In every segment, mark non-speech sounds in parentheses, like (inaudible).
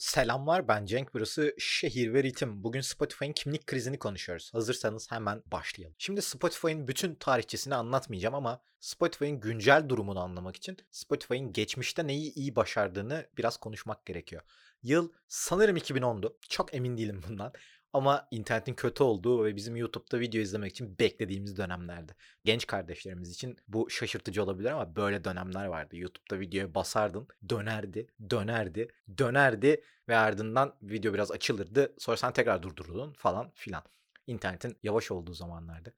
Selamlar ben Cenk burası Şehir ve Ritim. Bugün Spotify'ın kimlik krizini konuşuyoruz. Hazırsanız hemen başlayalım. Şimdi Spotify'ın bütün tarihçesini anlatmayacağım ama Spotify'ın güncel durumunu anlamak için Spotify'ın geçmişte neyi iyi başardığını biraz konuşmak gerekiyor. Yıl sanırım 2010'du. Çok emin değilim bundan. Ama internetin kötü olduğu ve bizim YouTube'da video izlemek için beklediğimiz dönemlerdi. Genç kardeşlerimiz için bu şaşırtıcı olabilir ama böyle dönemler vardı. YouTube'da videoya basardın, dönerdi, dönerdi, dönerdi ve ardından video biraz açılırdı. Sonra sen tekrar durdururdun falan filan. İnternetin yavaş olduğu zamanlarda.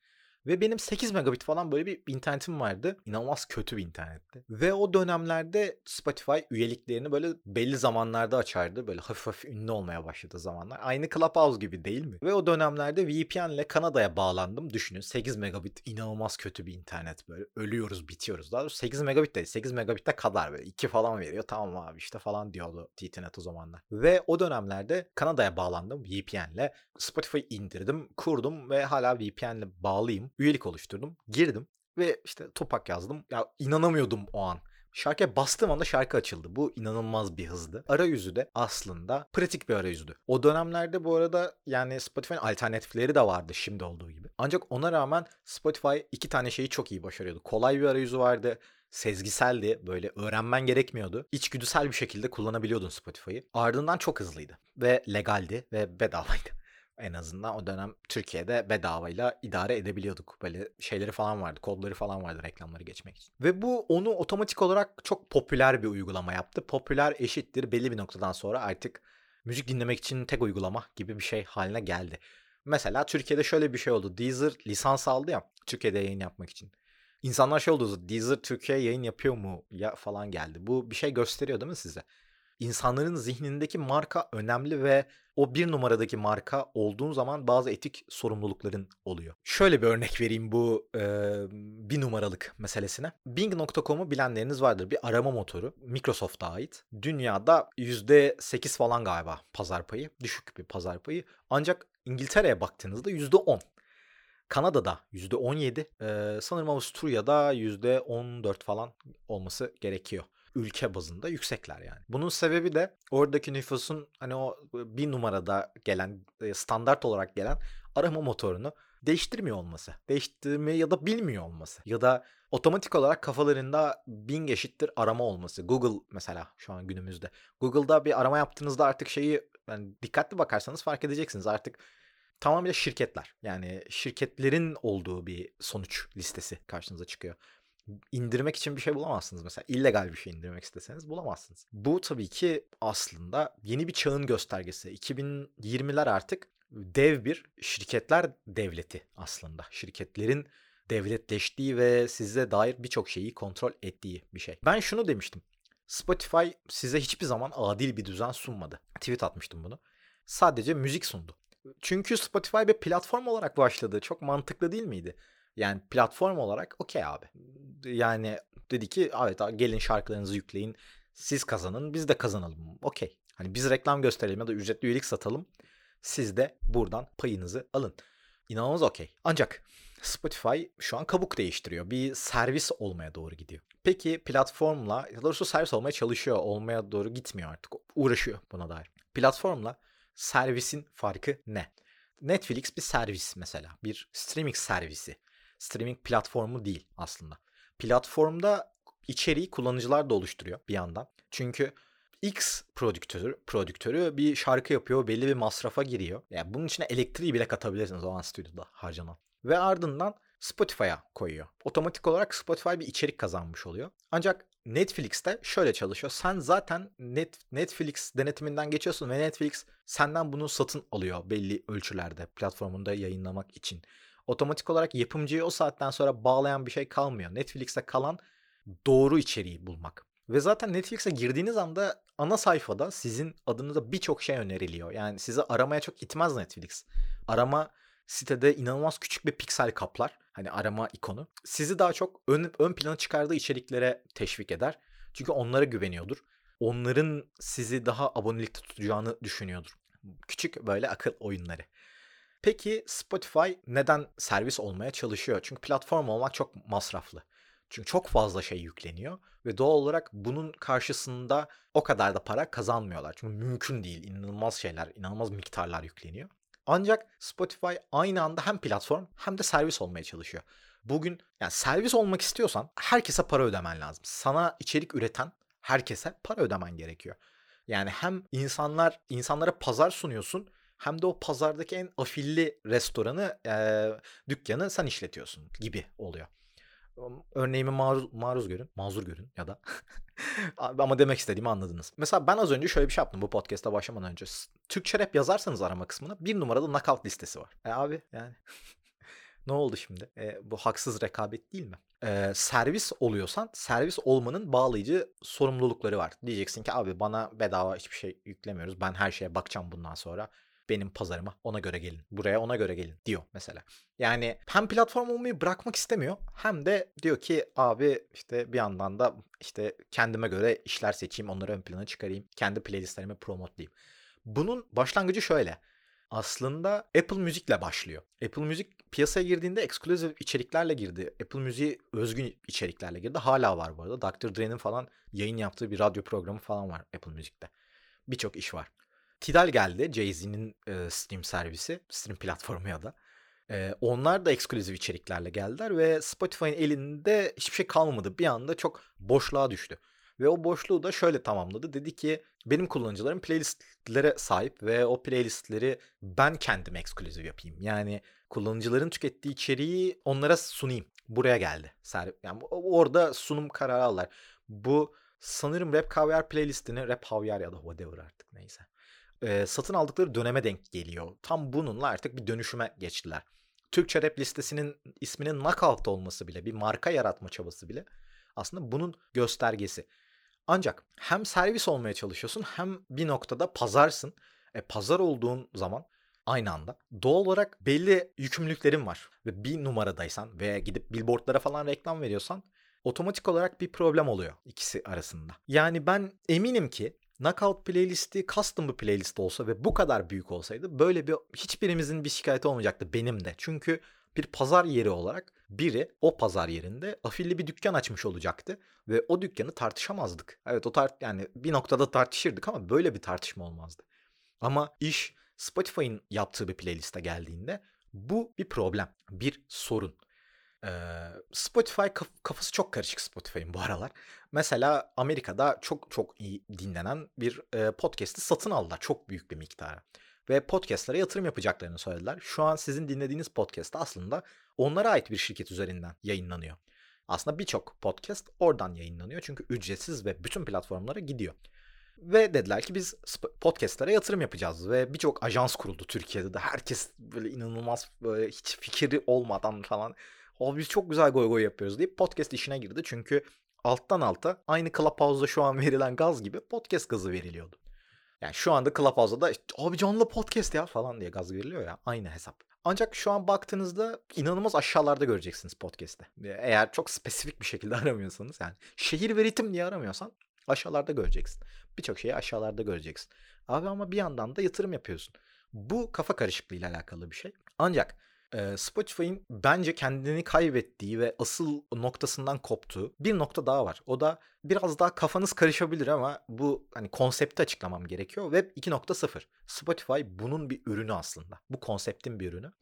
Ve benim 8 megabit falan böyle bir internetim vardı. İnanılmaz kötü bir internetti. Ve o dönemlerde Spotify üyeliklerini böyle belli zamanlarda açardı. Böyle hafif hafif ünlü olmaya başladı zamanlar. Aynı Clubhouse gibi değil mi? Ve o dönemlerde VPN ile Kanada'ya bağlandım. Düşünün 8 megabit inanılmaz kötü bir internet böyle. Ölüyoruz bitiyoruz. Daha doğrusu 8 megabit değil. 8 megabitte kadar böyle. 2 falan veriyor. Tamam abi işte falan diyordu TTNet o zamanlar. Ve o dönemlerde Kanada'ya bağlandım VPN ile. Spotify indirdim, kurdum ve hala VPN ile bağlıyım üyelik oluşturdum. Girdim ve işte topak yazdım. Ya inanamıyordum o an. Şarkıya bastığım anda şarkı açıldı. Bu inanılmaz bir hızdı. Arayüzü de aslında pratik bir arayüzdü. O dönemlerde bu arada yani Spotify'ın alternatifleri de vardı şimdi olduğu gibi. Ancak ona rağmen Spotify iki tane şeyi çok iyi başarıyordu. Kolay bir arayüzü vardı sezgiseldi. Böyle öğrenmen gerekmiyordu. İçgüdüsel bir şekilde kullanabiliyordun Spotify'ı. Ardından çok hızlıydı ve legaldi ve bedavaydı en azından o dönem Türkiye'de bedavayla idare edebiliyorduk. Böyle şeyleri falan vardı, kodları falan vardı reklamları geçmek için. Ve bu onu otomatik olarak çok popüler bir uygulama yaptı. Popüler eşittir belli bir noktadan sonra artık müzik dinlemek için tek uygulama gibi bir şey haline geldi. Mesela Türkiye'de şöyle bir şey oldu. Deezer lisans aldı ya Türkiye'de yayın yapmak için. İnsanlar şey oldu. Deezer Türkiye yayın yapıyor mu ya falan geldi. Bu bir şey gösteriyor değil mi size? insanların zihnindeki marka önemli ve o bir numaradaki marka olduğun zaman bazı etik sorumlulukların oluyor. Şöyle bir örnek vereyim bu e, bir numaralık meselesine. Bing.com'u bilenleriniz vardır. Bir arama motoru. Microsoft'a ait. Dünyada %8 falan galiba pazar payı. Düşük bir pazar payı. Ancak İngiltere'ye baktığınızda %10. Kanada'da %17, ee, sanırım Avusturya'da %14 falan olması gerekiyor ülke bazında yüksekler yani. Bunun sebebi de oradaki nüfusun hani o bir numarada gelen standart olarak gelen arama motorunu değiştirmiyor olması. Değiştirmeyi ya da bilmiyor olması. Ya da otomatik olarak kafalarında Bing eşittir arama olması. Google mesela şu an günümüzde. Google'da bir arama yaptığınızda artık şeyi yani dikkatli bakarsanız fark edeceksiniz. Artık tamamıyla şirketler. Yani şirketlerin olduğu bir sonuç listesi karşınıza çıkıyor indirmek için bir şey bulamazsınız mesela. illegal bir şey indirmek isteseniz bulamazsınız. Bu tabii ki aslında yeni bir çağın göstergesi. 2020'ler artık dev bir şirketler devleti aslında. Şirketlerin devletleştiği ve size dair birçok şeyi kontrol ettiği bir şey. Ben şunu demiştim. Spotify size hiçbir zaman adil bir düzen sunmadı. Tweet atmıştım bunu. Sadece müzik sundu. Çünkü Spotify bir platform olarak başladı. Çok mantıklı değil miydi? Yani platform olarak okey abi. Yani dedi ki evet gelin şarkılarınızı yükleyin. Siz kazanın biz de kazanalım. Okey. Hani biz reklam gösterelim ya da ücretli üyelik satalım. Siz de buradan payınızı alın. İnanılmaz okey. Ancak Spotify şu an kabuk değiştiriyor. Bir servis olmaya doğru gidiyor. Peki platformla, ya doğrusu servis olmaya çalışıyor. Olmaya doğru gitmiyor artık. Uğraşıyor buna dair. Platformla servisin farkı ne? Netflix bir servis mesela. Bir streaming servisi streaming platformu değil aslında. Platformda içeriği kullanıcılar da oluşturuyor bir yandan. Çünkü X prodüktörü, prodüktörü bir şarkı yapıyor, belli bir masrafa giriyor. Yani bunun içine elektriği bile katabilirsiniz o an stüdyoda harcanan. Ve ardından Spotify'a koyuyor. Otomatik olarak Spotify bir içerik kazanmış oluyor. Ancak Netflix'te şöyle çalışıyor. Sen zaten Net, Netflix denetiminden geçiyorsun ve Netflix senden bunu satın alıyor belli ölçülerde platformunda yayınlamak için otomatik olarak yapımcıyı o saatten sonra bağlayan bir şey kalmıyor. Netflix'te kalan doğru içeriği bulmak. Ve zaten Netflix'e girdiğiniz anda ana sayfada sizin adınıza birçok şey öneriliyor. Yani sizi aramaya çok itmez Netflix. Arama sitede inanılmaz küçük bir piksel kaplar. Hani arama ikonu. Sizi daha çok ön, ön plana çıkardığı içeriklere teşvik eder. Çünkü onlara güveniyordur. Onların sizi daha abonelikte tutacağını düşünüyordur. Küçük böyle akıl oyunları. Peki Spotify neden servis olmaya çalışıyor? Çünkü platform olmak çok masraflı. Çünkü çok fazla şey yükleniyor ve doğal olarak bunun karşısında o kadar da para kazanmıyorlar. Çünkü mümkün değil. İnanılmaz şeyler, inanılmaz miktarlar yükleniyor. Ancak Spotify aynı anda hem platform hem de servis olmaya çalışıyor. Bugün yani servis olmak istiyorsan herkese para ödemen lazım. Sana içerik üreten herkese para ödemen gerekiyor. Yani hem insanlar insanlara pazar sunuyorsun hem de o pazardaki en afilli restoranı, e, dükkanı sen işletiyorsun gibi oluyor. Örneğimi maruz, maruz görün, mazur görün ya da (laughs) ama demek istediğimi anladınız. Mesela ben az önce şöyle bir şey yaptım bu podcast'a başlamadan önce. Türkçe rap yazarsanız arama kısmına bir numarada knockout listesi var. E abi yani (laughs) ne oldu şimdi? E, bu haksız rekabet değil mi? E, servis oluyorsan servis olmanın bağlayıcı sorumlulukları var. Diyeceksin ki abi bana bedava hiçbir şey yüklemiyoruz. Ben her şeye bakacağım bundan sonra benim pazarıma ona göre gelin. Buraya ona göre gelin diyor mesela. Yani hem platform olmayı bırakmak istemiyor hem de diyor ki abi işte bir yandan da işte kendime göre işler seçeyim onları ön plana çıkarayım. Kendi playlistlerimi promotlayayım. Bunun başlangıcı şöyle. Aslında Apple Müzik'le başlıyor. Apple Müzik piyasaya girdiğinde exclusive içeriklerle girdi. Apple Müziği özgün içeriklerle girdi. Hala var bu arada. Dr. Dre'nin falan yayın yaptığı bir radyo programı falan var Apple Müzik'te. Birçok iş var. Tidal geldi. Jay-Z'nin e, stream servisi. Stream platformu ya da. E, onlar da ekskluzif içeriklerle geldiler ve Spotify'ın elinde hiçbir şey kalmadı. Bir anda çok boşluğa düştü. Ve o boşluğu da şöyle tamamladı. Dedi ki benim kullanıcılarım playlistlere sahip ve o playlistleri ben kendim ekskluzif yapayım. Yani kullanıcıların tükettiği içeriği onlara sunayım. Buraya geldi. Yani orada sunum kararı aldılar. Bu sanırım Rap Kavyar playlistini, Rap Havyar ya da whatever artık neyse e, satın aldıkları döneme denk geliyor. Tam bununla artık bir dönüşüme geçtiler. Türkçe rap listesinin isminin knockout olması bile, bir marka yaratma çabası bile aslında bunun göstergesi. Ancak hem servis olmaya çalışıyorsun hem bir noktada pazarsın. E, pazar olduğun zaman aynı anda doğal olarak belli yükümlülüklerin var. Ve bir numaradaysan veya gidip billboardlara falan reklam veriyorsan otomatik olarak bir problem oluyor ikisi arasında. Yani ben eminim ki Knockout playlisti custom bir playlist olsa ve bu kadar büyük olsaydı böyle bir hiçbirimizin bir şikayeti olmayacaktı benim de. Çünkü bir pazar yeri olarak biri o pazar yerinde afilli bir dükkan açmış olacaktı ve o dükkanı tartışamazdık. Evet o tart yani bir noktada tartışırdık ama böyle bir tartışma olmazdı. Ama iş Spotify'ın yaptığı bir playliste geldiğinde bu bir problem, bir sorun. Spotify kafası çok karışık Spotify'ın bu aralar. Mesela Amerika'da çok çok iyi dinlenen bir podcast'i satın aldılar çok büyük bir miktara. Ve podcast'lara yatırım yapacaklarını söylediler. Şu an sizin dinlediğiniz podcast aslında onlara ait bir şirket üzerinden yayınlanıyor. Aslında birçok podcast oradan yayınlanıyor çünkü ücretsiz ve bütün platformlara gidiyor. Ve dediler ki biz podcastlara yatırım yapacağız ve birçok ajans kuruldu Türkiye'de de. Herkes böyle inanılmaz böyle hiç fikri olmadan falan o biz çok güzel goy goy yapıyoruz deyip podcast işine girdi. Çünkü alttan alta aynı Clubhouse'da şu an (laughs) verilen gaz gibi podcast gazı veriliyordu. Yani şu anda Clubhouse'da da işte, abi canlı podcast ya falan diye gaz veriliyor ya aynı hesap. Ancak şu an baktığınızda inanılmaz aşağılarda göreceksiniz podcast'te. Eğer çok spesifik bir şekilde (laughs) aramıyorsanız yani şehir ve ritim diye aramıyorsan aşağılarda göreceksin. Birçok şeyi aşağılarda göreceksin. Abi ama bir yandan da yatırım yapıyorsun. Bu kafa karışıklığıyla alakalı bir şey. Ancak Spotify'ın bence kendini kaybettiği ve asıl noktasından koptuğu bir nokta daha var. O da biraz daha kafanız karışabilir ama bu hani konsepti açıklamam gerekiyor. Web 2.0. Spotify bunun bir ürünü aslında. Bu konseptin bir ürünü.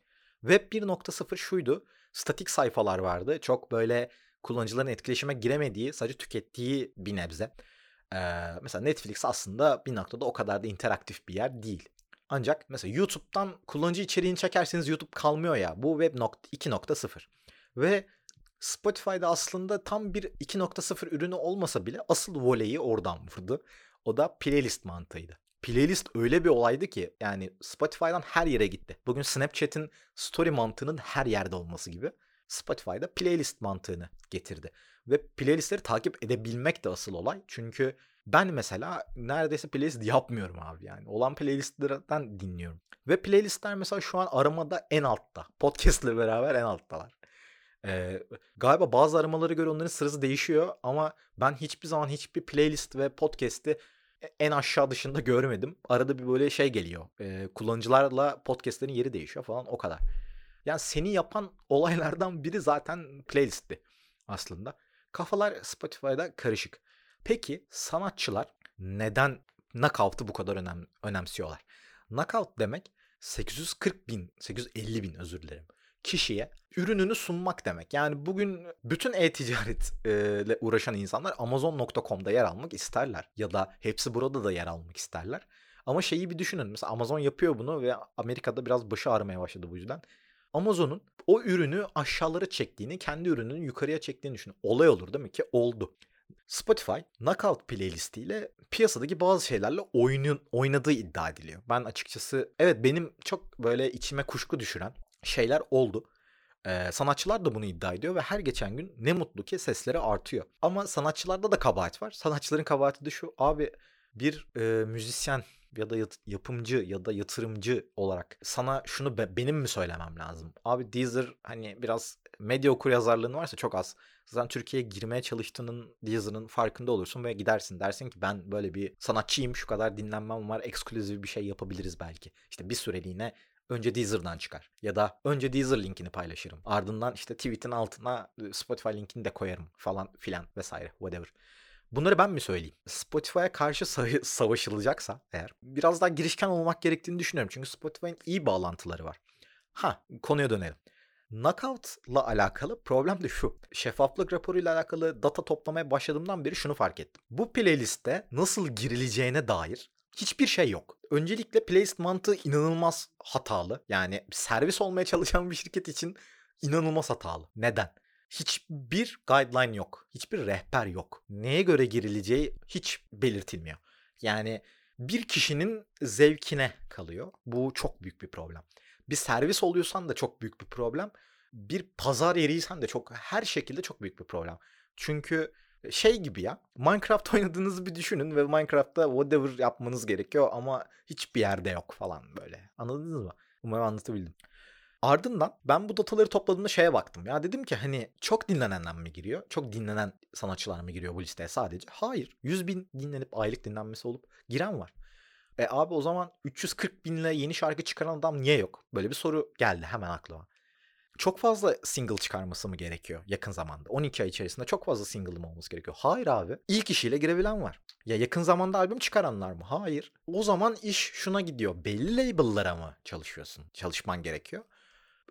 Web 1.0 şuydu. Statik sayfalar vardı. Çok böyle kullanıcıların etkileşime giremediği, sadece tükettiği bir nebze. Ee, mesela Netflix aslında bir noktada o kadar da interaktif bir yer değil. Ancak mesela YouTube'dan kullanıcı içeriğini çekerseniz YouTube kalmıyor ya. Bu Web 2.0. Ve Spotify'da aslında tam bir 2.0 ürünü olmasa bile asıl voleyi oradan vurdu. O da playlist mantığıydı. Playlist öyle bir olaydı ki yani Spotify'dan her yere gitti. Bugün Snapchat'in story mantığının her yerde olması gibi Spotify'da playlist mantığını getirdi. Ve playlistleri takip edebilmek de asıl olay. Çünkü ben mesela neredeyse playlist yapmıyorum abi yani. Olan playlistlerden dinliyorum. Ve playlistler mesela şu an aramada en altta. (laughs) Podcast ile beraber en alttalar. Ee, galiba bazı aramaları göre onların sırası değişiyor ama ben hiçbir zaman hiçbir playlist ve podcast'i en aşağı dışında görmedim. Arada bir böyle şey geliyor. Ee, kullanıcılarla podcast'lerin yeri değişiyor falan o kadar. Yani seni yapan (laughs) olaylardan biri zaten playlistti aslında. Kafalar Spotify'da karışık. Peki sanatçılar neden knockout'u bu kadar önem, önemsiyorlar? Knockout demek 840 bin, 850 bin özür dilerim kişiye ürününü sunmak demek. Yani bugün bütün e-ticaretle uğraşan insanlar Amazon.com'da yer almak isterler. Ya da hepsi burada da yer almak isterler. Ama şeyi bir düşünün. Mesela Amazon yapıyor bunu ve Amerika'da biraz başı ağrımaya başladı bu yüzden. Amazon'un o ürünü aşağılara çektiğini, kendi ürününü yukarıya çektiğini düşünün. Olay olur değil mi ki? Oldu. Spotify Knockout playlistiyle piyasadaki bazı şeylerle oyunun oynadığı iddia ediliyor. Ben açıkçası evet benim çok böyle içime kuşku düşüren şeyler oldu. Ee, sanatçılar da bunu iddia ediyor ve her geçen gün ne mutlu ki sesleri artıyor. Ama sanatçılarda da kabahat var. Sanatçıların kabahati de şu abi bir e, müzisyen ya da yapımcı ya da yatırımcı olarak sana şunu be, benim mi söylemem lazım? Abi Deezer hani biraz medya okur yazarlığın varsa çok az. Zaten Türkiye'ye girmeye çalıştığının Deezer'ın farkında olursun ve gidersin. Dersin ki ben böyle bir sanatçıyım şu kadar dinlenmem var. Ekskluzif bir şey yapabiliriz belki. İşte bir süreliğine önce Deezer'dan çıkar. Ya da önce Deezer linkini paylaşırım. Ardından işte tweet'in altına Spotify linkini de koyarım falan filan vesaire whatever. Bunları ben mi söyleyeyim? Spotify'a karşı savaşılacaksa eğer biraz daha girişken olmak gerektiğini düşünüyorum. Çünkü Spotify'ın iyi bağlantıları var. Ha konuya dönelim. Knockout'la alakalı problem de şu. Şeffaflık raporuyla alakalı data toplamaya başladığımdan beri şunu fark ettim. Bu playliste nasıl girileceğine dair hiçbir şey yok. Öncelikle playlist mantığı inanılmaz hatalı. Yani servis olmaya çalışan bir şirket için inanılmaz hatalı. Neden? Hiçbir guideline yok. Hiçbir rehber yok. Neye göre girileceği hiç belirtilmiyor. Yani bir kişinin zevkine kalıyor. Bu çok büyük bir problem. Bir servis oluyorsan da çok büyük bir problem. Bir pazar yeriysen de çok her şekilde çok büyük bir problem. Çünkü şey gibi ya. Minecraft (laughs) oynadığınızı bir düşünün ve Minecraft'ta whatever yapmanız gerekiyor ama hiçbir yerde yok falan böyle. Anladınız mı? Umarım anlatabildim. Ardından ben bu dataları topladığımda şeye baktım. Ya dedim ki hani çok dinlenenler mi giriyor? Çok dinlenen sanatçılar mı giriyor bu listeye sadece? Hayır. 100 bin dinlenip aylık dinlenmesi olup giren var. E abi o zaman 340 binle yeni şarkı çıkaran adam niye yok? Böyle bir soru geldi hemen aklıma çok fazla single çıkarması mı gerekiyor yakın zamanda? 12 ay içerisinde çok fazla single'ım olması gerekiyor. Hayır abi. İlk işiyle girebilen var. Ya yakın zamanda albüm çıkaranlar mı? Hayır. O zaman iş şuna gidiyor. Belli label'lara mı çalışıyorsun? Çalışman gerekiyor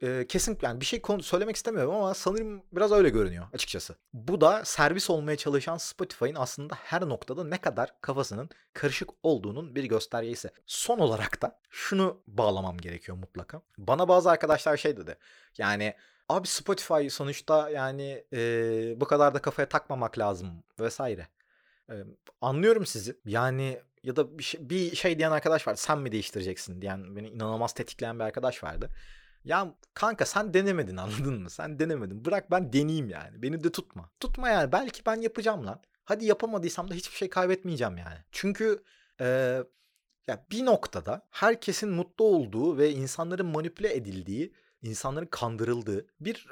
e, kesin yani bir şey konu söylemek istemiyorum ama sanırım biraz öyle görünüyor açıkçası. Bu da servis olmaya çalışan Spotify'ın aslında her noktada ne kadar kafasının karışık olduğunun bir göstergesi. Son olarak da şunu bağlamam gerekiyor mutlaka. Bana bazı arkadaşlar şey dedi. Yani abi Spotify sonuçta yani e, bu kadar da kafaya takmamak lazım vesaire. E, anlıyorum sizi. Yani ya da bir şey, bir şey diyen arkadaş vardı. Sen mi değiştireceksin diyen beni inanılmaz tetikleyen bir arkadaş vardı. Ya kanka sen denemedin anladın mı? Sen denemedin. Bırak ben deneyeyim yani. Beni de tutma. Tutma yani. Belki ben yapacağım lan. Hadi yapamadıysam da hiçbir şey kaybetmeyeceğim yani. Çünkü e, ya bir noktada herkesin mutlu olduğu ve insanların manipüle edildiği, insanların kandırıldığı bir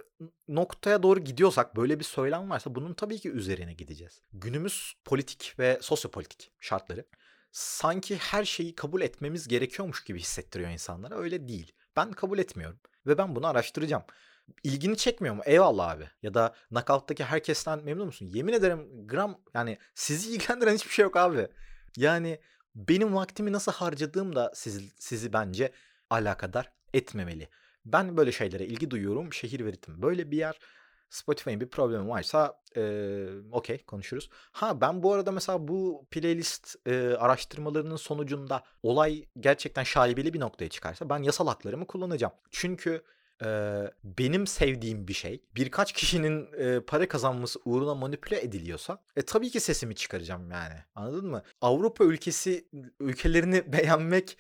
noktaya doğru gidiyorsak böyle bir söylem varsa bunun tabii ki üzerine gideceğiz. Günümüz politik ve sosyopolitik şartları sanki her şeyi kabul etmemiz gerekiyormuş gibi hissettiriyor insanlara. Öyle değil. Ben kabul etmiyorum. Ve ben bunu araştıracağım. İlgini çekmiyor mu? Eyvallah abi. Ya da knockout'taki herkesten memnun musun? Yemin ederim gram yani sizi (laughs) ilgilendiren hiçbir şey yok abi. Yani benim vaktimi nasıl harcadığım da sizi, sizi bence alakadar etmemeli. Ben böyle şeylere ilgi duyuyorum. Şehir ve ritim böyle bir yer. Spotify'ın bir problemi varsa e, okey konuşuruz. Ha ben bu arada mesela bu playlist e, araştırmalarının sonucunda olay gerçekten şaibeli bir noktaya çıkarsa ben yasal haklarımı kullanacağım. Çünkü e, benim sevdiğim bir şey birkaç (laughs) kişinin e, para kazanması uğruna manipüle ediliyorsa e, tabii ki sesimi çıkaracağım yani anladın mı? Avrupa ülkesi ülkelerini (laughs) beğenmek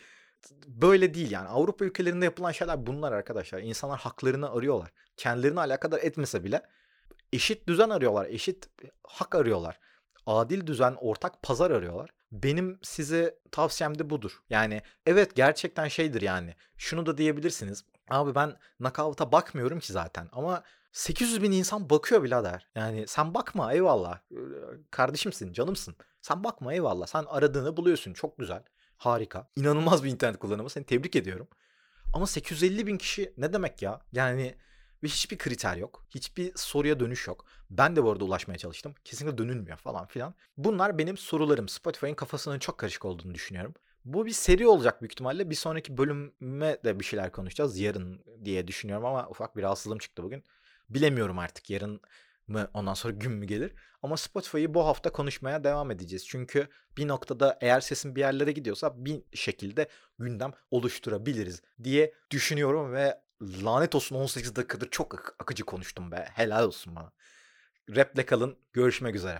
böyle değil yani. Avrupa ülkelerinde yapılan şeyler bunlar arkadaşlar. İnsanlar haklarını arıyorlar. Kendilerini alakadar etmese bile eşit düzen arıyorlar. Eşit hak arıyorlar. Adil düzen, ortak pazar arıyorlar. Benim size tavsiyem de budur. Yani evet gerçekten şeydir yani. Şunu da diyebilirsiniz. Abi ben knockout'a bakmıyorum ki zaten. Ama 800 bin insan bakıyor birader. Yani sen bakma eyvallah. Kardeşimsin, canımsın. Sen bakma eyvallah. Sen aradığını buluyorsun. Çok güzel. Harika. İnanılmaz bir internet kullanımı. Seni tebrik ediyorum. Ama 850 bin kişi ne demek ya? Yani ve hiçbir kriter yok. Hiçbir soruya dönüş yok. Ben de bu arada ulaşmaya çalıştım. Kesinlikle dönülmüyor falan filan. Bunlar benim sorularım. Spotify'ın kafasının çok karışık olduğunu düşünüyorum. Bu bir seri olacak büyük ihtimalle. Bir sonraki bölüme de bir şeyler konuşacağız yarın diye düşünüyorum ama ufak bir rahatsızlığım çıktı bugün. Bilemiyorum artık yarın mı ondan sonra gün mü gelir. Ama Spotify'ı bu hafta konuşmaya devam edeceğiz. Çünkü bir noktada eğer sesim bir yerlere gidiyorsa bir şekilde gündem oluşturabiliriz diye düşünüyorum ve lanet olsun 18 dakikadır çok ak- akıcı konuştum be. Helal olsun bana. Rap'le kalın. Görüşmek üzere.